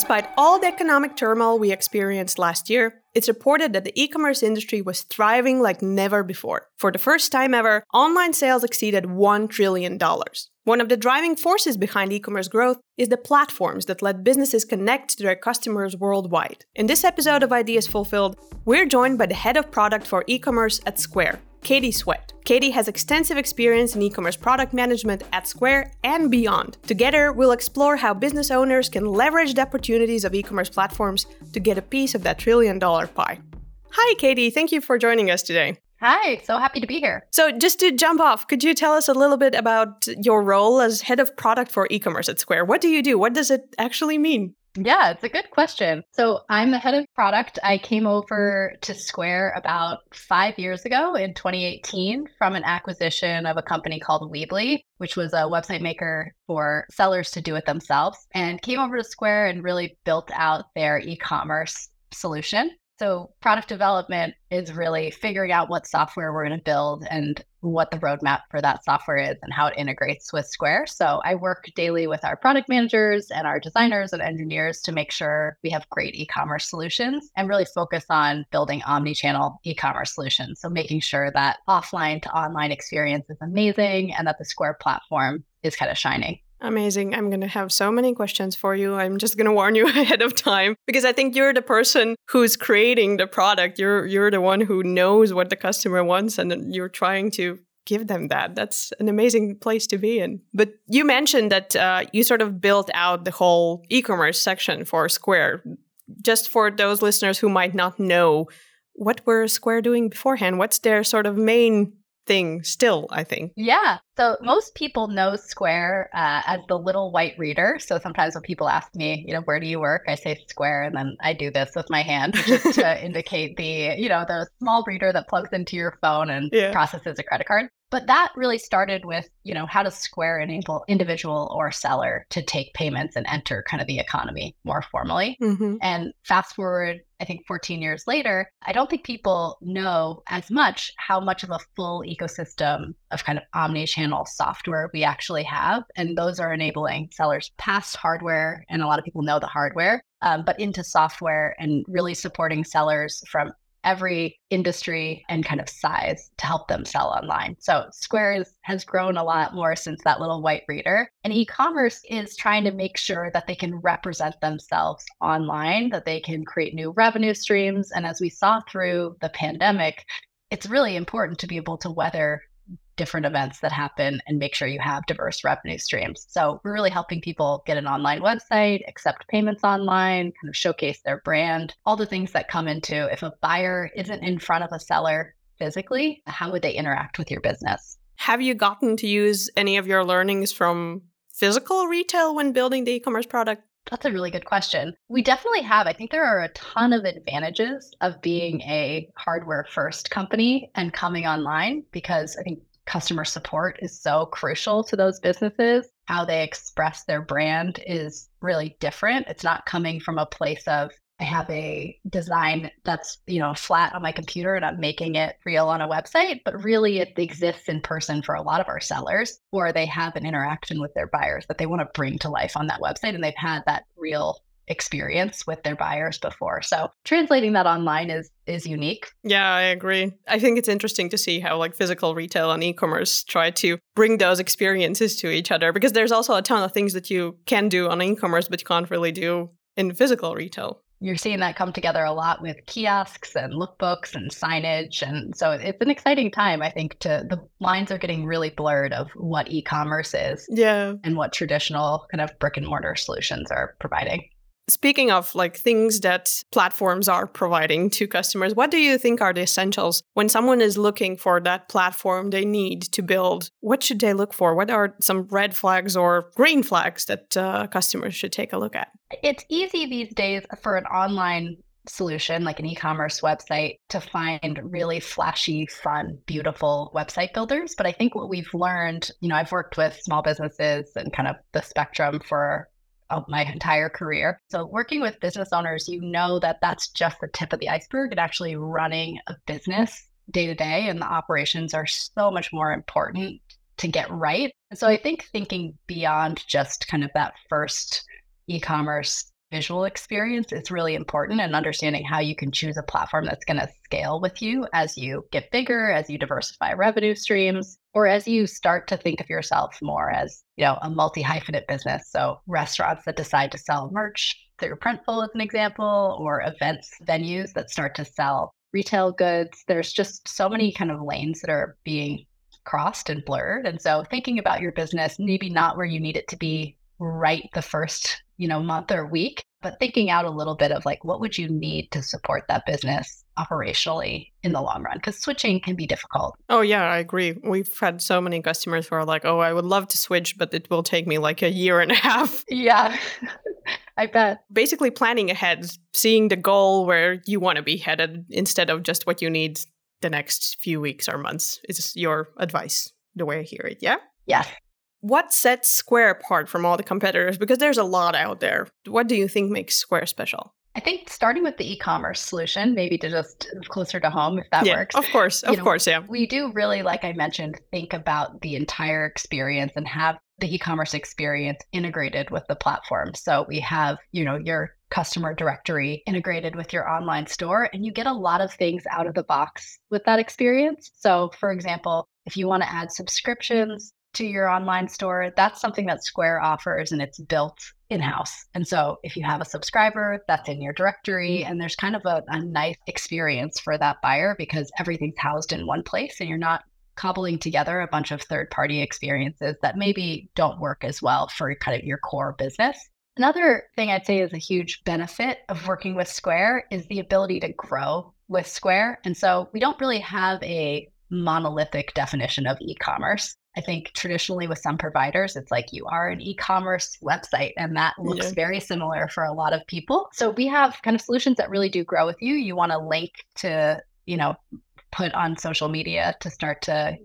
Despite all the economic turmoil we experienced last year, it's reported that the e commerce industry was thriving like never before. For the first time ever, online sales exceeded $1 trillion. One of the driving forces behind e commerce growth is the platforms that let businesses connect to their customers worldwide. In this episode of Ideas Fulfilled, we're joined by the head of product for e commerce at Square, Katie Swett. Katie has extensive experience in e commerce product management at Square and beyond. Together, we'll explore how business owners can leverage the opportunities of e commerce platforms to get a piece of that trillion dollar pie. Hi, Katie. Thank you for joining us today. Hi, so happy to be here. So, just to jump off, could you tell us a little bit about your role as head of product for e commerce at Square? What do you do? What does it actually mean? Yeah, it's a good question. So I'm the head of product. I came over to Square about five years ago in 2018 from an acquisition of a company called Weebly, which was a website maker for sellers to do it themselves, and came over to Square and really built out their e commerce solution. So, product development is really figuring out what software we're going to build and what the roadmap for that software is and how it integrates with Square. So, I work daily with our product managers and our designers and engineers to make sure we have great e commerce solutions and really focus on building omni channel e commerce solutions. So, making sure that offline to online experience is amazing and that the Square platform is kind of shining. Amazing. I'm going to have so many questions for you. I'm just going to warn you ahead of time because I think you're the person who's creating the product. You're you're the one who knows what the customer wants and you're trying to give them that. That's an amazing place to be in. But you mentioned that uh, you sort of built out the whole e-commerce section for Square. Just for those listeners who might not know, what were Square doing beforehand? What's their sort of main thing still, I think. Yeah. So most people know Square uh, as the little white reader. So sometimes when people ask me, you know, where do you work? I say Square, and then I do this with my hand, just to indicate the, you know, the small reader that plugs into your phone and yeah. processes a credit card. But that really started with, you know, how does Square enable individual or seller to take payments and enter kind of the economy more formally? Mm-hmm. And fast forward, I think 14 years later, I don't think people know as much how much of a full ecosystem of kind of omni channel software we actually have. And those are enabling sellers past hardware. And a lot of people know the hardware, um, but into software and really supporting sellers from every industry and kind of size to help them sell online. So Square is, has grown a lot more since that little white reader. And e-commerce is trying to make sure that they can represent themselves online, that they can create new revenue streams. And as we saw through the pandemic, it's really important to be able to weather different events that happen and make sure you have diverse revenue streams. So we're really helping people get an online website, accept payments online, kind of showcase their brand, all the things that come into if a buyer isn't in front of a seller physically, how would they interact with your business? Have you gotten to use any of your learnings from physical retail when building the e-commerce product? That's a really good question. We definitely have. I think there are a ton of advantages of being a hardware first company and coming online because I think customer support is so crucial to those businesses. How they express their brand is really different. It's not coming from a place of, I have a design that's, you know, flat on my computer and I'm making it real on a website, but really it exists in person for a lot of our sellers or they have an interaction with their buyers that they want to bring to life on that website and they've had that real experience with their buyers before. So translating that online is is unique. Yeah, I agree. I think it's interesting to see how like physical retail and e-commerce try to bring those experiences to each other because there's also a ton of things that you can do on e-commerce but you can't really do in physical retail. You're seeing that come together a lot with kiosks and lookbooks and signage. And so it's an exciting time, I think, to the lines are getting really blurred of what e commerce is. Yeah. And what traditional kind of brick and mortar solutions are providing. Speaking of like things that platforms are providing to customers, what do you think are the essentials when someone is looking for that platform they need to build? What should they look for? What are some red flags or green flags that uh, customers should take a look at? It's easy these days for an online solution like an e-commerce website to find really flashy fun beautiful website builders but i think what we've learned you know i've worked with small businesses and kind of the spectrum for of my entire career. So, working with business owners, you know that that's just the tip of the iceberg and actually running a business day to day. And the operations are so much more important to get right. And so, I think thinking beyond just kind of that first e commerce visual experience is really important and understanding how you can choose a platform that's going to scale with you as you get bigger, as you diversify revenue streams, or as you start to think of yourself more as, you know, a multi-hyphenate business. So restaurants that decide to sell merch through Printful as an example, or events venues that start to sell retail goods. There's just so many kind of lanes that are being crossed and blurred. And so thinking about your business, maybe not where you need it to be right the first you know month or week but thinking out a little bit of like what would you need to support that business operationally in the long run? Because switching can be difficult. Oh yeah i agree. We've had so many customers who are like oh i would love to switch but it will take me like a year and a half. Yeah. I bet. Basically planning ahead seeing the goal where you want to be headed instead of just what you need the next few weeks or months is your advice the way i hear it yeah? Yes what sets Square apart from all the competitors? Because there's a lot out there. What do you think makes Square special? I think starting with the e-commerce solution, maybe to just closer to home, if that yeah, works. Of course, of you course, know, yeah. We do really, like I mentioned, think about the entire experience and have the e-commerce experience integrated with the platform. So we have, you know, your customer directory integrated with your online store, and you get a lot of things out of the box with that experience. So, for example, if you want to add subscriptions, to your online store, that's something that Square offers and it's built in house. And so if you have a subscriber, that's in your directory. Mm. And there's kind of a, a, nice experience for that buyer because everything's housed in one place and you're not cobbling together a bunch of third party experiences that maybe don't work as well for kind of your core business. Another thing I'd say is a huge benefit of working with Square is the ability to grow with Square. And so we don't really have a monolithic definition of e commerce. I think traditionally with some providers, it's like you are an e commerce website, and that looks yeah. very similar for a lot of people. So we have kind of solutions that really do grow with you. You want a link to, you know, put on social media to start to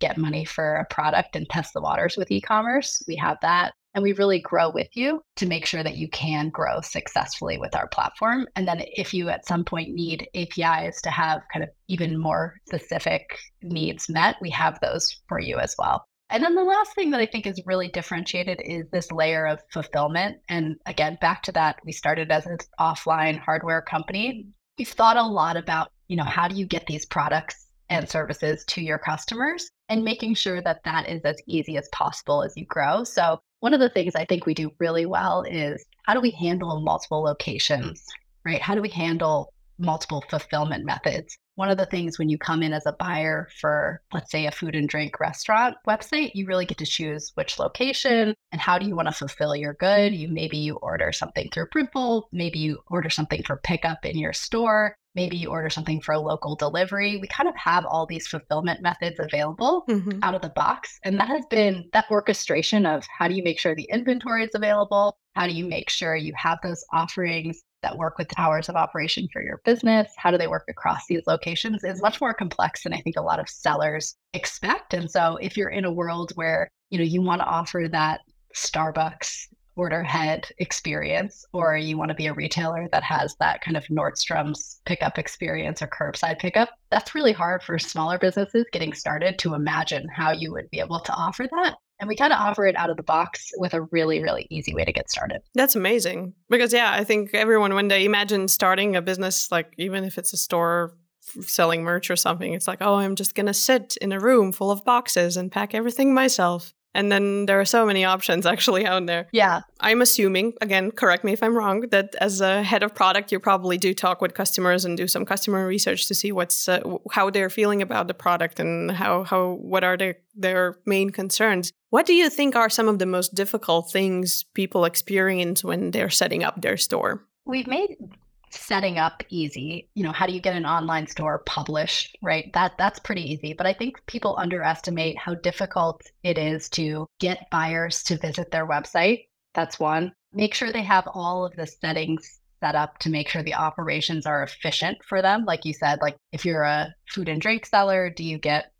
get money for a product and test the waters with e commerce. We have that and we really grow with you to make sure that you can grow successfully with our platform. And then if you at some point need APIs to have kind of even more specific needs met, we have those for you as well. And then the last thing that I think is really differentiated is this layer of fulfillment. And again, back to that, we started as an offline hardware company. We've thought a lot about, you know, how do you get these products and services to your customers and making sure that that is as easy as possible as you grow. So one of the things I think we do really well is how do we handle multiple locations, right? How do we handle multiple fulfillment methods? One of the things when you come in as a buyer for, let's say, a food and drink restaurant website, you really get to choose which location and how do you want to fulfill your good. You maybe you order something through Printful, maybe you order something for pickup in your store. Maybe you order something for a local delivery. We kind of have all these fulfillment methods available mm-hmm. out of the box. And that has been that orchestration of how do you make sure the inventory is available? How do you make sure you have those offerings that work with hours of operation for your business? How do they work across these locations? Is much more complex than I think a lot of sellers expect. And so if you're in a world where, you know, you want to offer that Starbucks order head experience, or you want to be a retailer that has that kind of Nordstrom's pickup experience or curbside pickup, that's really hard for smaller businesses getting started to imagine how you would be able to offer that. And we kind of offer it out of the box with a really, really easy way to get started. That's amazing. Because, yeah, I think everyone, when they imagine starting a business, like even if it's a store selling merch or something, it's like, oh, I'm just going to sit in a room full of boxes and pack everything myself. And then there are so many options actually out there. Yeah. I'm assuming, again, correct me if I'm wrong, that as a head of product, you probably do talk with customers and do some customer research to see what's uh, how they're feeling about the product and how how what are their their main concerns. What do you think are some of the most difficult things people experience when they're setting up their store? We've made setting up easy. You know how do you get an online store published right? That that's pretty easy. But i think people underestimate how difficult it is to get buyers to visit their website. That's one. Make sure they have all of the settings set up to make sure the operations are efficient for them. Like you said like if you're a food and drink seller do you get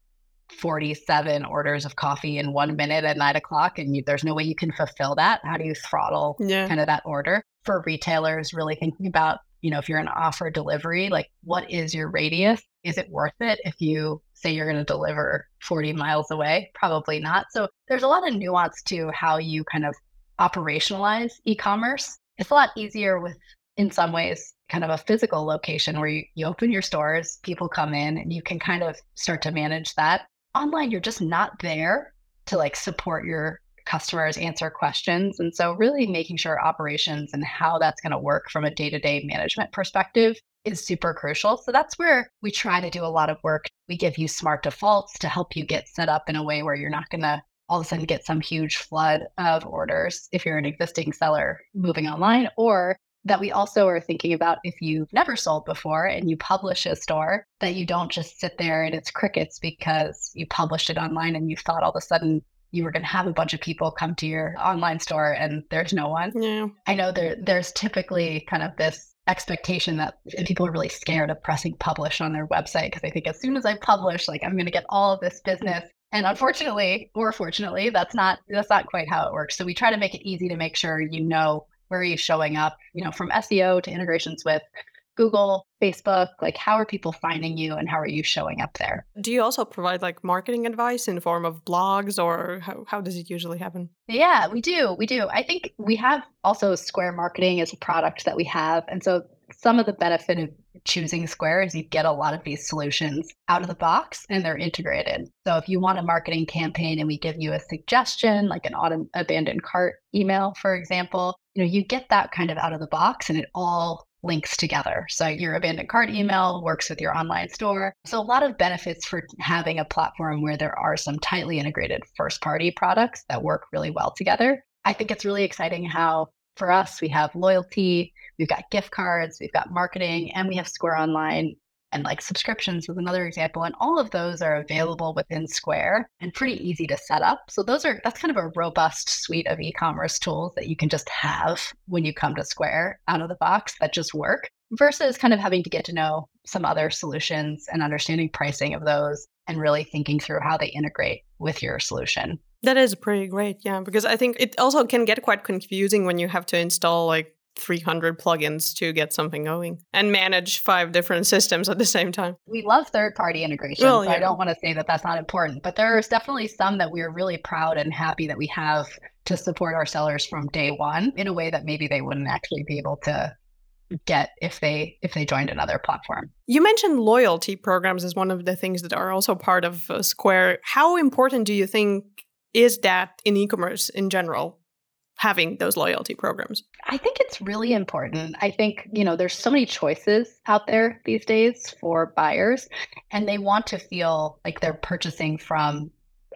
47 orders of coffee in one minute at nine o'clock? And you, there's no way you can fulfill that. How do you throttle yeah. kind of that order? For retailers really thinking about you know, if you're an offer delivery, like what is your radius? Is it worth it if you say you're going to deliver 40 miles away? Probably not. So there's a lot of nuance to how you kind of operationalize e commerce. it's a lot easier with, in some ways, kind of a physical location where you, you open your stores, people come in, and you can kind of start to manage that. Online, you're just not there to like support your customers, answer questions. And so, really making sure operations and how that's going to work from a day to day management perspective is super crucial. So, that's where we try to do a lot of work. We give you smart defaults to help you get set up in a way where you're not going to all of a sudden get some huge flood of orders if you're an existing seller moving online, or that we also are thinking about if you've never sold before and you publish a store, that you don't just sit there and it's crickets because you published it online and you thought all of a sudden you were going to have a bunch of people come to your online store and there's no one. Yeah. I know there there's typically kind of this expectation that people are really scared of pressing publish on their website because they think as soon as I publish, like I'm going to get all of this business. And unfortunately, or fortunately, that's not that's not quite how it works. So we try to make it easy to make sure you know where you're showing up, you know, from SEO to integrations with Google, Facebook? Like, how are people finding you and how are you showing up there? Do you also provide like marketing advice in the form of blogs or how, how does it usually happen? Yeah, we do. We do. I think we have also Square Marketing as a product that we have. And so some of the benefit of choosing Square is you get a lot of these solutions out of the box and they're integrated. So if you want a marketing campaign and we give you a suggestion, like an auto abandoned cart email, for example, you know, you get that kind of out of the box and it all links together. So your abandoned cart email works with your online store. So a lot of benefits for having a platform where there are some tightly integrated first party products that work really well together. I think it's really exciting how for us we have loyalty, we've got gift cards, we've got marketing, and we have Square Online and like subscriptions was another example and all of those are available within square and pretty easy to set up. So those are that's kind of a robust suite of e-commerce tools that you can just have when you come to square out of the box that just work versus kind of having to get to know some other solutions and understanding pricing of those and really thinking through how they integrate with your solution. That is pretty great yeah because i think it also can get quite confusing when you have to install like 300 plugins to get something going and manage five different systems at the same time. We love third party integration. Well, so yeah. I don't want to say that that's not important, but there's definitely some that we're really proud and happy that we have to support our sellers from day one in a way that maybe they wouldn't actually be able to get if they if they joined another platform. You mentioned loyalty programs as one of the things that are also part of uh, Square. How important do you think is that in e-commerce in general? Having those loyalty programs? I think it's really important. I think, you know, there's so many choices out there these days for buyers, and they want to feel like they're purchasing from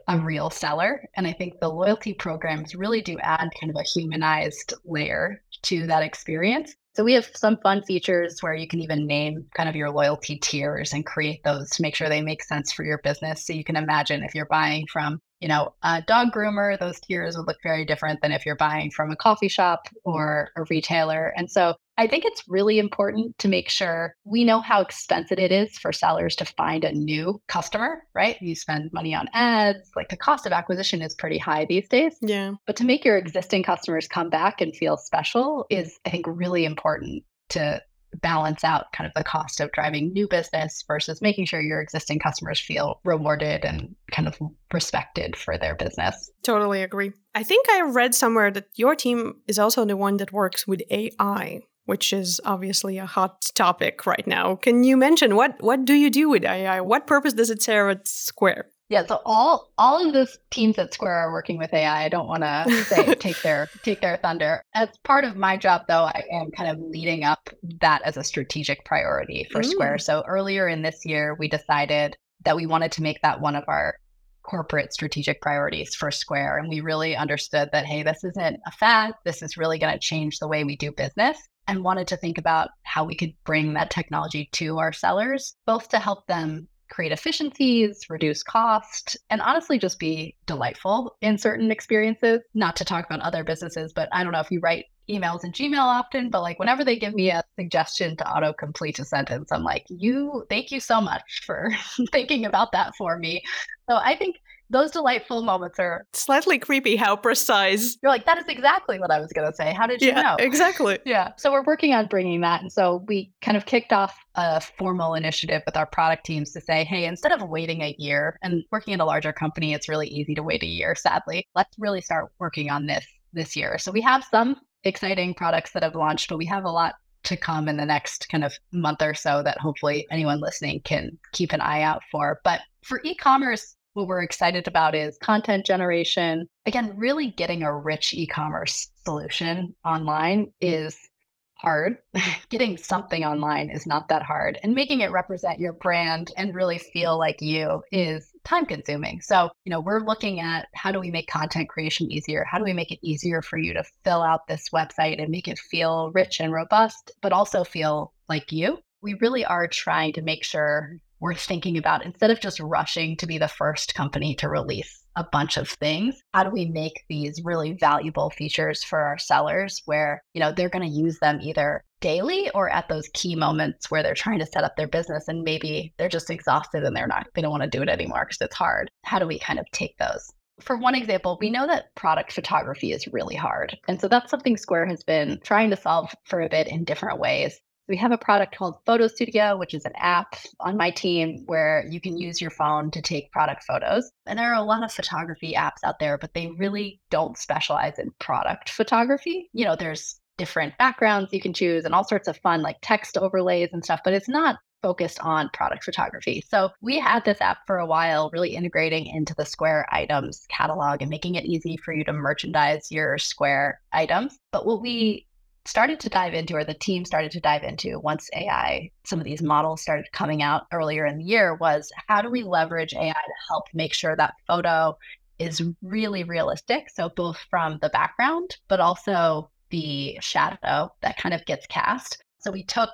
a real seller. And I think the loyalty programs really do add kind of a humanized layer to that experience. So we have some fun features where you can even name kind of your loyalty tiers and create those to make sure they make sense for your business. So you can imagine if you're buying from you know, a dog groomer, those tiers would look very different than if you're buying from a coffee shop mm. or a retailer. And so I think it's really important to make sure we know how expensive it is for sellers to find a new customer, right? You spend money on ads, like the cost of acquisition is pretty high these days. Yeah. But to make your existing customers come back and feel special is, I think, really important to balance out kind of the cost of driving new business versus making sure your existing customers feel rewarded and kind of respected for their business. Totally agree. I think I read somewhere that your team is also the one that works with AI, which is obviously a hot topic right now. Can you mention what what do you do with AI? What purpose does it serve at Square? Yeah, so all all of the teams at Square are working with AI. I don't want to say take their take their thunder. As part of my job, though, I am kind of leading up that as a strategic priority for mm. Square. So earlier in this year, we decided that we wanted to make that one of our corporate strategic priorities for Square, and we really understood that hey, this isn't a fad. This is really going to change the way we do business. And wanted to think about how we could bring that technology to our sellers, both to help them create efficiencies, reduce cost, and honestly just be delightful in certain experiences. Not to talk about other businesses, but I don't know if you write emails in Gmail often, but like whenever they give me a suggestion to auto complete a sentence, I'm like, you, thank you so much for thinking about that for me. So I think those delightful moments are slightly creepy how precise you're like that is exactly what i was going to say. How did you yeah, know? exactly. Yeah so we're working on bringing that and so we kind of kicked off a formal initiative with our product teams to say hey instead of waiting a year and working in a larger company it's really easy to wait a year sadly. Let's really start working on this this year. So we have some exciting products that have launched, but we have a lot to come in the next kind of month or so that hopefully anyone listening can keep an eye out for. But for e commerce, what we're excited about is content generation. Again, really getting a rich e commerce solution online is hard. Getting something online is not that hard. And making it represent your brand and really feel like you is time consuming. So, you know, we're looking at how do we make content creation easier? How do we make it easier for you to fill out this website and make it feel rich and robust, but also feel like you? We really are trying to make sure we're thinking about instead of just rushing to be the first company to release a bunch of things how do we make these really valuable features for our sellers where you know they're going to use them either daily or at those key moments where they're trying to set up their business and maybe they're just exhausted and they're not they don't want to do it anymore because it's hard how do we kind of take those for one example, we know that product photography is really hard. And so that's something Square has been trying to solve for a bit in different ways. We have a product called Photo Studio, which is an app on my team where you can use your phone to take product photos. And there are a lot of photography apps out there, but they really don't specialize in product photography. You know, there's different backgrounds you can choose and all sorts of fun like text overlays and stuff, but it's not focused on product photography. So we had this app for a while, really integrating into the Square items catalog and making it easy for you to merchandise your Square items. But what we started to dive into, or the team started to dive into once AI, some of these models started coming out earlier in the year, was how do we mm-hmm. leverage AI to help make sure that photo is really realistic? So, both from the background, but also the shadow that kind of gets cast. So, we took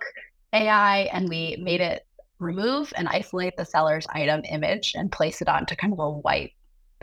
AI and we made it remove and isolate the seller's item image and place it onto kind of a white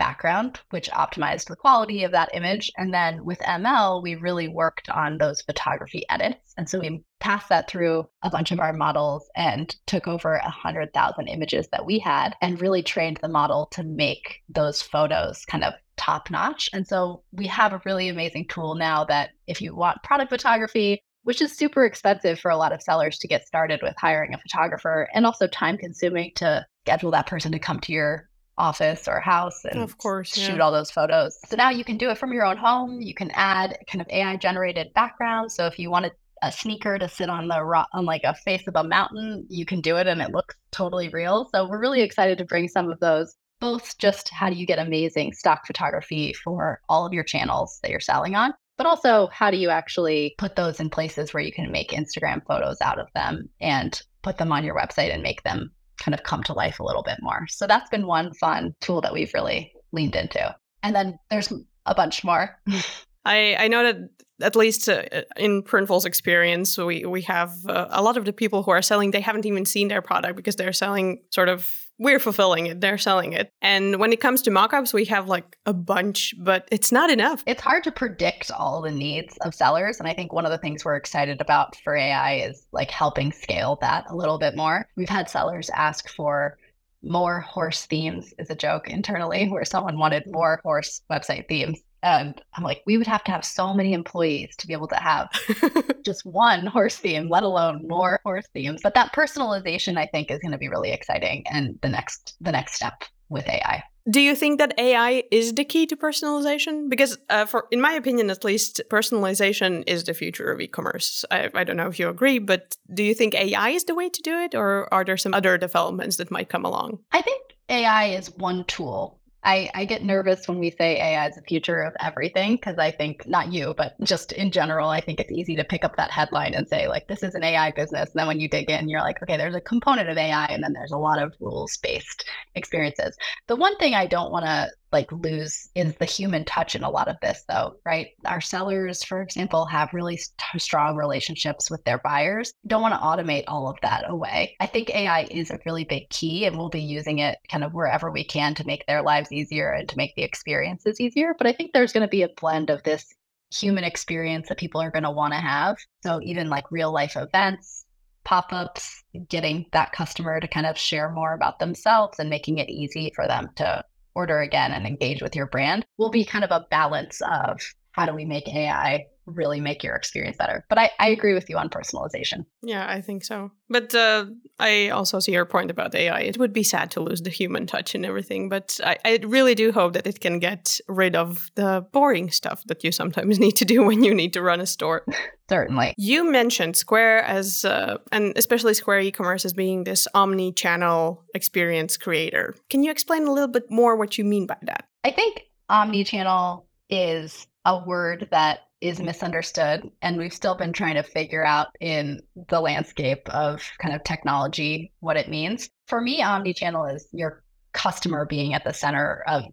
background, which optimized the quality of that image. And then with ML, we really worked on those photography edits. And so we passed that through a bunch of our models and took over a 100,000 images that we had and really trained the model to make those photos kind of top notch. And so we have a really amazing tool now that if you want product photography, which is super expensive for a lot of sellers to get started with hiring a photographer and also time consuming to schedule that person to come to your office or house and of course shoot yeah. all those photos. So now you can do it from your own home. You can add kind of AI generated backgrounds. So if you wanted a sneaker to sit on the rock, on like a face of a mountain, you can do it and it looks totally real. So we're really excited to bring some of those both just how do you get amazing stock photography for all of your channels that you're selling on, but also how do you actually put those in places where you can make Instagram photos out of them and put them on your website and make them kind of come to life a little bit more. So that's been one fun tool that we've really leaned into. And then there's a bunch more. I, I know that at least uh, in Printful's experience, we we have uh, a lot of the people who are selling they haven't even seen their product because they're selling sort of we're fulfilling it they're selling it. And when it comes to mockups we have like a bunch but it's not enough. It's hard to predict all the needs of sellers and i think one of the things we're excited about for ai is like helping scale that a little bit more. We've had sellers ask for more horse themes is a joke internally where someone wanted more horse website themes and I'm like, we would have to have so many employees to be able to have just one horse theme, let alone more horse themes. But that personalization, I think, is going to be really exciting and the next the next step with AI. Do you think that AI is the key to personalization? Because, uh, for in my opinion, at least, personalization is the future of e-commerce. I, I don't know if you agree, but do you think AI is the way to do it, or are there some other developments that might come along? I think AI is one tool I, I get nervous when we say AI is the future of everything because I think, not you, but just in general, I think it's easy to pick up that headline and say, like, this is an AI business. And then when you dig in, you're like, okay, there's a component of AI, and then there's a lot of rules based experiences. The one thing I don't want to like lose is the human touch in a lot of this though right? Our sellers for example have really st- strong relationships with their buyers. Don't want to automate all of that away. I think ai is a really big key and we'll be using it kind of wherever we can to make their lives easier and to make the experiences easier but i think there's going to be a blend of this human experience that people are going to want to have. So even like real life events pop-ups getting that customer to kind of share more about themselves and making it easy for them to order again and engage with your brand will be kind of a balance of how do we make AI really make your experience better. But I, I agree with you on personalization. Yeah, I think so. But uh, I also see your point about AI. It would be sad to lose the human touch and everything, but I, I really do hope that it can get rid of the boring stuff that you sometimes need to do when you need to run a store. Certainly. You mentioned Square as, uh, and especially Square e commerce as being this omni channel experience creator. Can you explain a little bit more what you mean by that? I think omni channel is a word that is mm-hmm. misunderstood and we've still been trying to figure out in the landscape of kind of technology what it means. For me, omni-channel is your customer being at the center of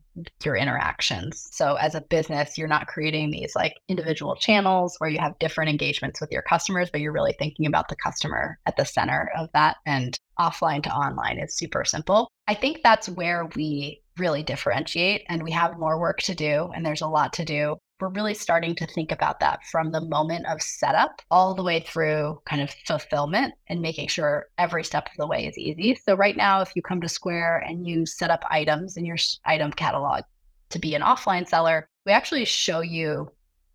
your interactions. So as a business, you're not creating these like individual channels where you have different engagements with your customers, but you're really thinking about the customer at the center of that and offline to online is super simple. I think that's where we really differentiate and we have more work to do and there's a lot to do we're really starting to think about that from the moment of setup all the way through kind of fulfillment and making sure every step of the way is easy. So, right now, if you come to Square and you set up items in your item catalog to be an offline seller, we actually show you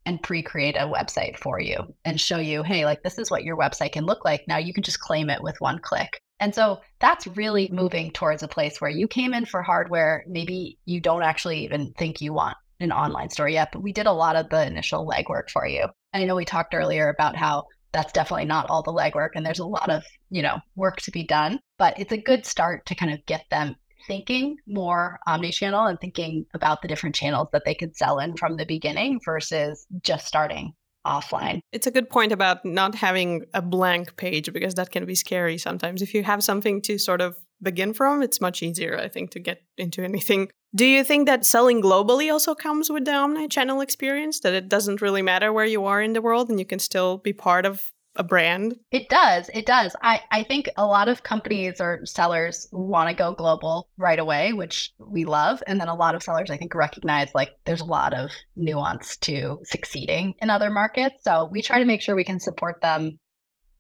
and pre-create a website for you and show you, hey, like this is what your website can look like. Now you can just claim it with one click. And so that's really moving towards a place where you came in for hardware, maybe you don't actually even think you want an online store yet, but we did a lot of the initial legwork for you. And I know we talked earlier about how that's definitely not all the legwork and there's a lot of, you know, work to be done, but it's a good start to kind of get them thinking more omni-channel and thinking about the different channels that they could sell in from the beginning versus just starting offline. It's a good point about not having a blank page because that can be scary sometimes. If you have something to sort of begin from, it's much easier, I think, to get into anything. Do you think that selling globally also comes with the omni-channel experience? That it doesn't really matter where you are in the world and you can still be part of a brand? It does. It does. I, I think a lot of companies or sellers want to go global right away, which we love. And then a lot of sellers, I think, recognize like there's a lot of nuance to succeeding in other markets. So we try to make sure we can support them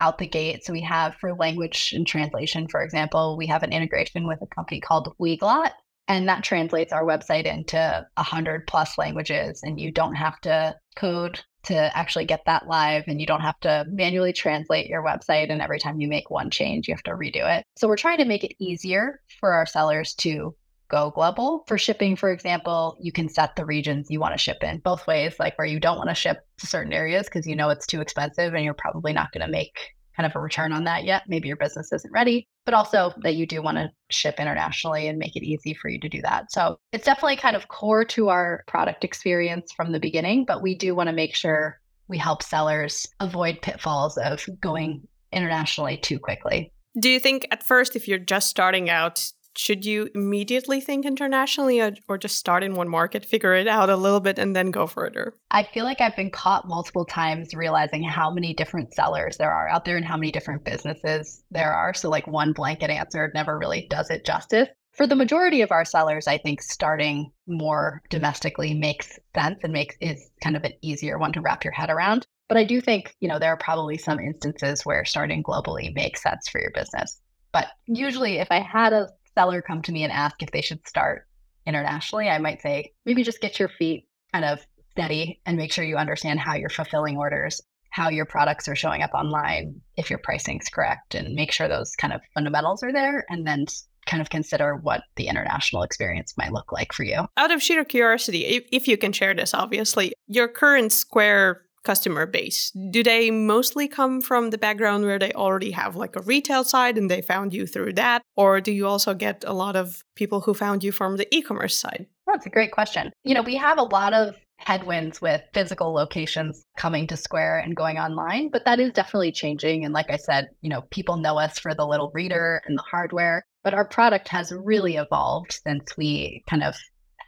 out the gate. So we have for language and translation, for example, we have an integration with a company called Weglot. And that translates our website into 100 plus languages. And you don't have to code to actually get that live and you don't have to manually translate your website and every time you make one change you have to redo it so we're trying to make it easier for our sellers to go global for shipping for example you can set the regions you want to ship in both ways like where you don't want to ship to certain areas because you know it's too expensive and you're probably not going to make kind of a return on that yet. Maybe your business isn't ready, but also that you do want to ship internationally and make it easy for you to do that. So it's definitely kind of core to our product experience from the beginning, but we do want to make sure we help sellers avoid pitfalls of going internationally too quickly. Do you think at first, if you're just starting out, should you immediately think internationally or, or, just start in one market, figure it out a little bit, and then go further? I feel like I've been caught multiple times realizing how many different sellers there are out there and how many different businesses there are. So, like, one blanket answer never really does it justice. For the majority of our sellers, I think starting more domestically makes sense and makes is kind of an easier one to wrap your head around. But I do think, you know, there are probably some instances where starting globally makes sense for your business. But usually, if I had a seller come to me and ask if they should start internationally, I might say maybe just get your feet kind of steady and make sure you understand how you're fulfilling orders, how your products are showing up online, if your pricing's correct, and make sure those kind of fundamentals are there. And then kind of consider what the international experience might look like for you. Out of sheer curiosity, if, if you can share this, obviously, your current Square customer base? Do they mostly come from the background where they already have like a retail side and they found you through that? Or do you also get a lot of people who found you from the e commerce side? That's a great question. You know, we have a lot of headwinds with physical locations coming to Square and going online, but that is definitely changing. And like I said, you know, people know us for the little reader and the hardware, but our product has really evolved since we kind of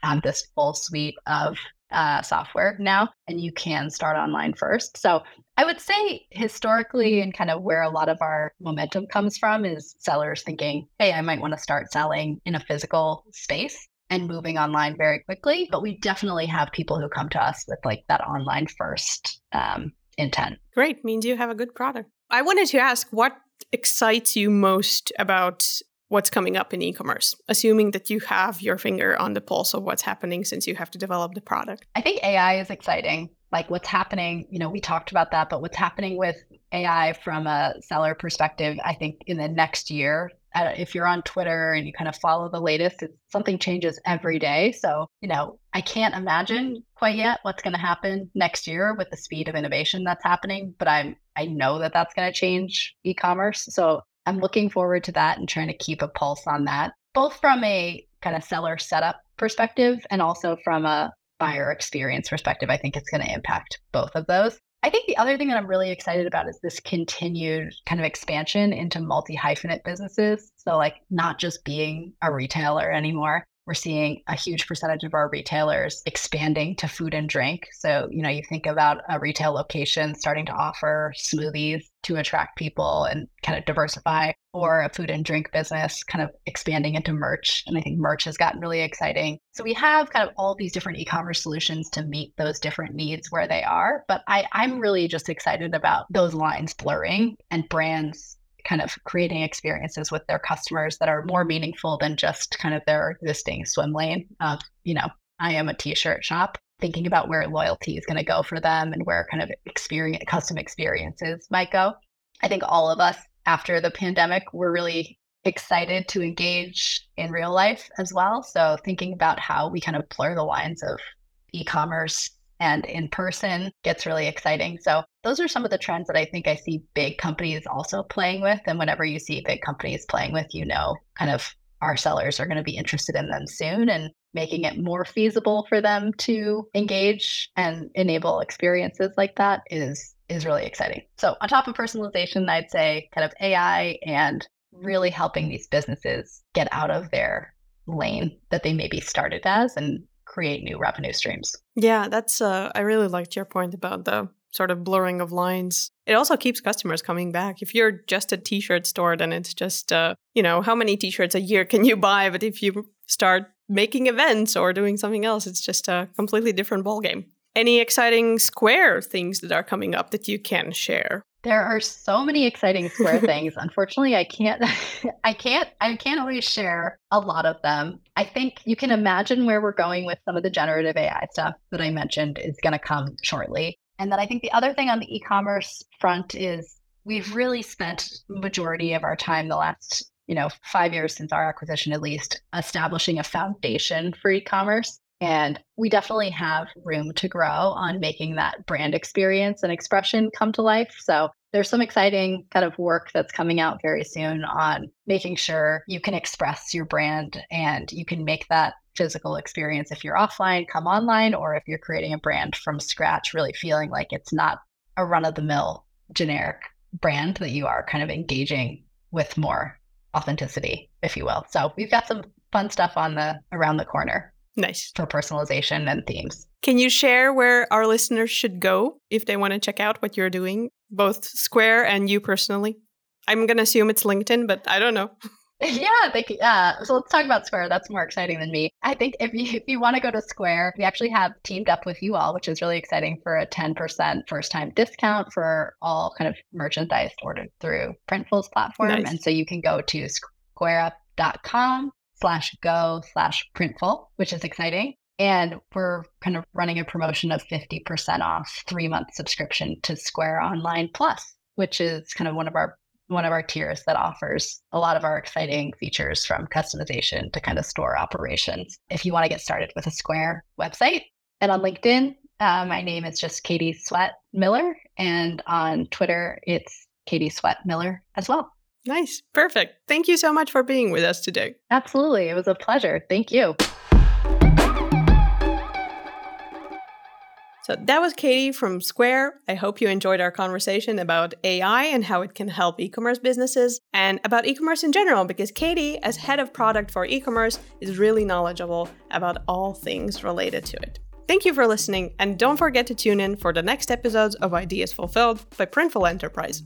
had this full suite of uh, software now, and you can start online first. So I would say historically, and kind of where a lot of our momentum comes from, is sellers thinking, hey, I might want to start selling in a physical space and moving online very quickly. But we definitely have people who come to us with like that online first um, intent. Great. Means you have a good product. I wanted to ask what excites you most about what's coming up in e-commerce assuming that you have your finger on the pulse of what's happening since you have to develop the product i think ai is exciting like what's happening, you know, we talked about that, but what's happening with AI from a seller perspective, I think in the next year, uh, if you're on Twitter and you kind of follow the latest, it's, something changes every day. So, you know, I can't imagine quite yet what's going to happen next year with the speed of innovation that's happening, but I'm I know that that's going to change e-commerce. So, I'm looking forward to that and trying to keep a pulse on that, both from a kind of seller setup perspective and also from a buyer experience perspective. I think it's going to impact both of those. I think the other thing that I'm really excited about is this continued kind of expansion into multi hyphenate businesses. So, like, not just being a retailer anymore, we're seeing a huge percentage of our retailers expanding to food and drink. So, you know, you think about a retail location starting to offer smoothies to attract people and kind of diversify, or a food and drink business kind of expanding into merch. And I think merch has gotten really exciting. So we have kind of all these different e-commerce solutions to meet those different needs where they are. But I, I'm really just excited about those lines blurring and brands kind of creating experiences with their customers that are more meaningful than just kind of their existing swim lane of, you know, I am a t-shirt shop thinking about where loyalty is going to go for them and where kind of experience custom experiences might go. I think all of us after the pandemic were really excited to engage in real life as well. So thinking about how we kind of blur the lines of e-commerce and in person gets really exciting. So those are some of the trends that I think I see big companies also playing with. And whenever you see big companies playing with, you know, kind of our sellers are going to be interested in them soon and making it more feasible for them to engage and enable experiences like that is is really exciting. So on top of personalization, I'd say kind of AI and really helping these businesses get out of their lane that they maybe started as and create new revenue streams. Yeah, that's uh, I really liked your point about the sort of blurring of lines. It also keeps customers coming back. If you're just a t-shirt store, then it's just uh, you know, how many t-shirts a year can you buy? But if you start making events or doing something else, it's just a completely different ballgame. Any exciting Square things that are coming up that you can share? There are so many exciting Square things. Unfortunately, I can't I can't I can't always share a lot of them. I think you can imagine where we're going with some of the generative AI stuff that I mentioned is going to come shortly. And then I think the other thing on the e-commerce front is we've really spent majority of our time the last you know, five years since our acquisition, at least, establishing a foundation for e commerce. And we definitely have room to grow on making that brand experience and expression come to life. So there's some exciting kind of work that's coming out very soon on making sure you can express your brand and you can make that physical experience if you're offline come online or if you're creating a brand from scratch really feeling like it's not a run of the mill generic brand that you are kind of engaging with more authenticity if you will so we've got some fun stuff on the around the corner Nice. For personalization and themes. Can you share where our listeners should go if they want to check out what you're doing, both Square and you personally? I'm going to assume it's LinkedIn, but I don't know. yeah, they, uh, so let's talk about Square. That's more exciting than me. I think if you if you want to go to Square, we actually have teamed up with you all, which is really exciting for a 10% first time discount for all kind of merchandise ordered through Printful's platform. Nice. And so you can go to squareup.com slash go slash printful, which is exciting. And we're kind of running a promotion of 50% off three month subscription to Square Online Plus, which is kind of one of our one of our tiers that offers a lot of our exciting features from customization to kind of store operations. If you want to get started with a Square website and on LinkedIn, uh, my name is just Katie Swett Miller, and on Twitter, it's Katie Swett Miller as well. Nice. Perfect. Thank you so much for being with us today. Absolutely. It was a pleasure. Thank you. So that was Katie from Square. I hope you enjoyed our conversation about AI and how it can help e commerce businesses and about e commerce in general, because Katie, as head of product for e commerce, is really knowledgeable about all things related to it. Thank you for listening, and don't forget to tune in for the next episodes of Ideas Fulfilled by Printful Enterprise.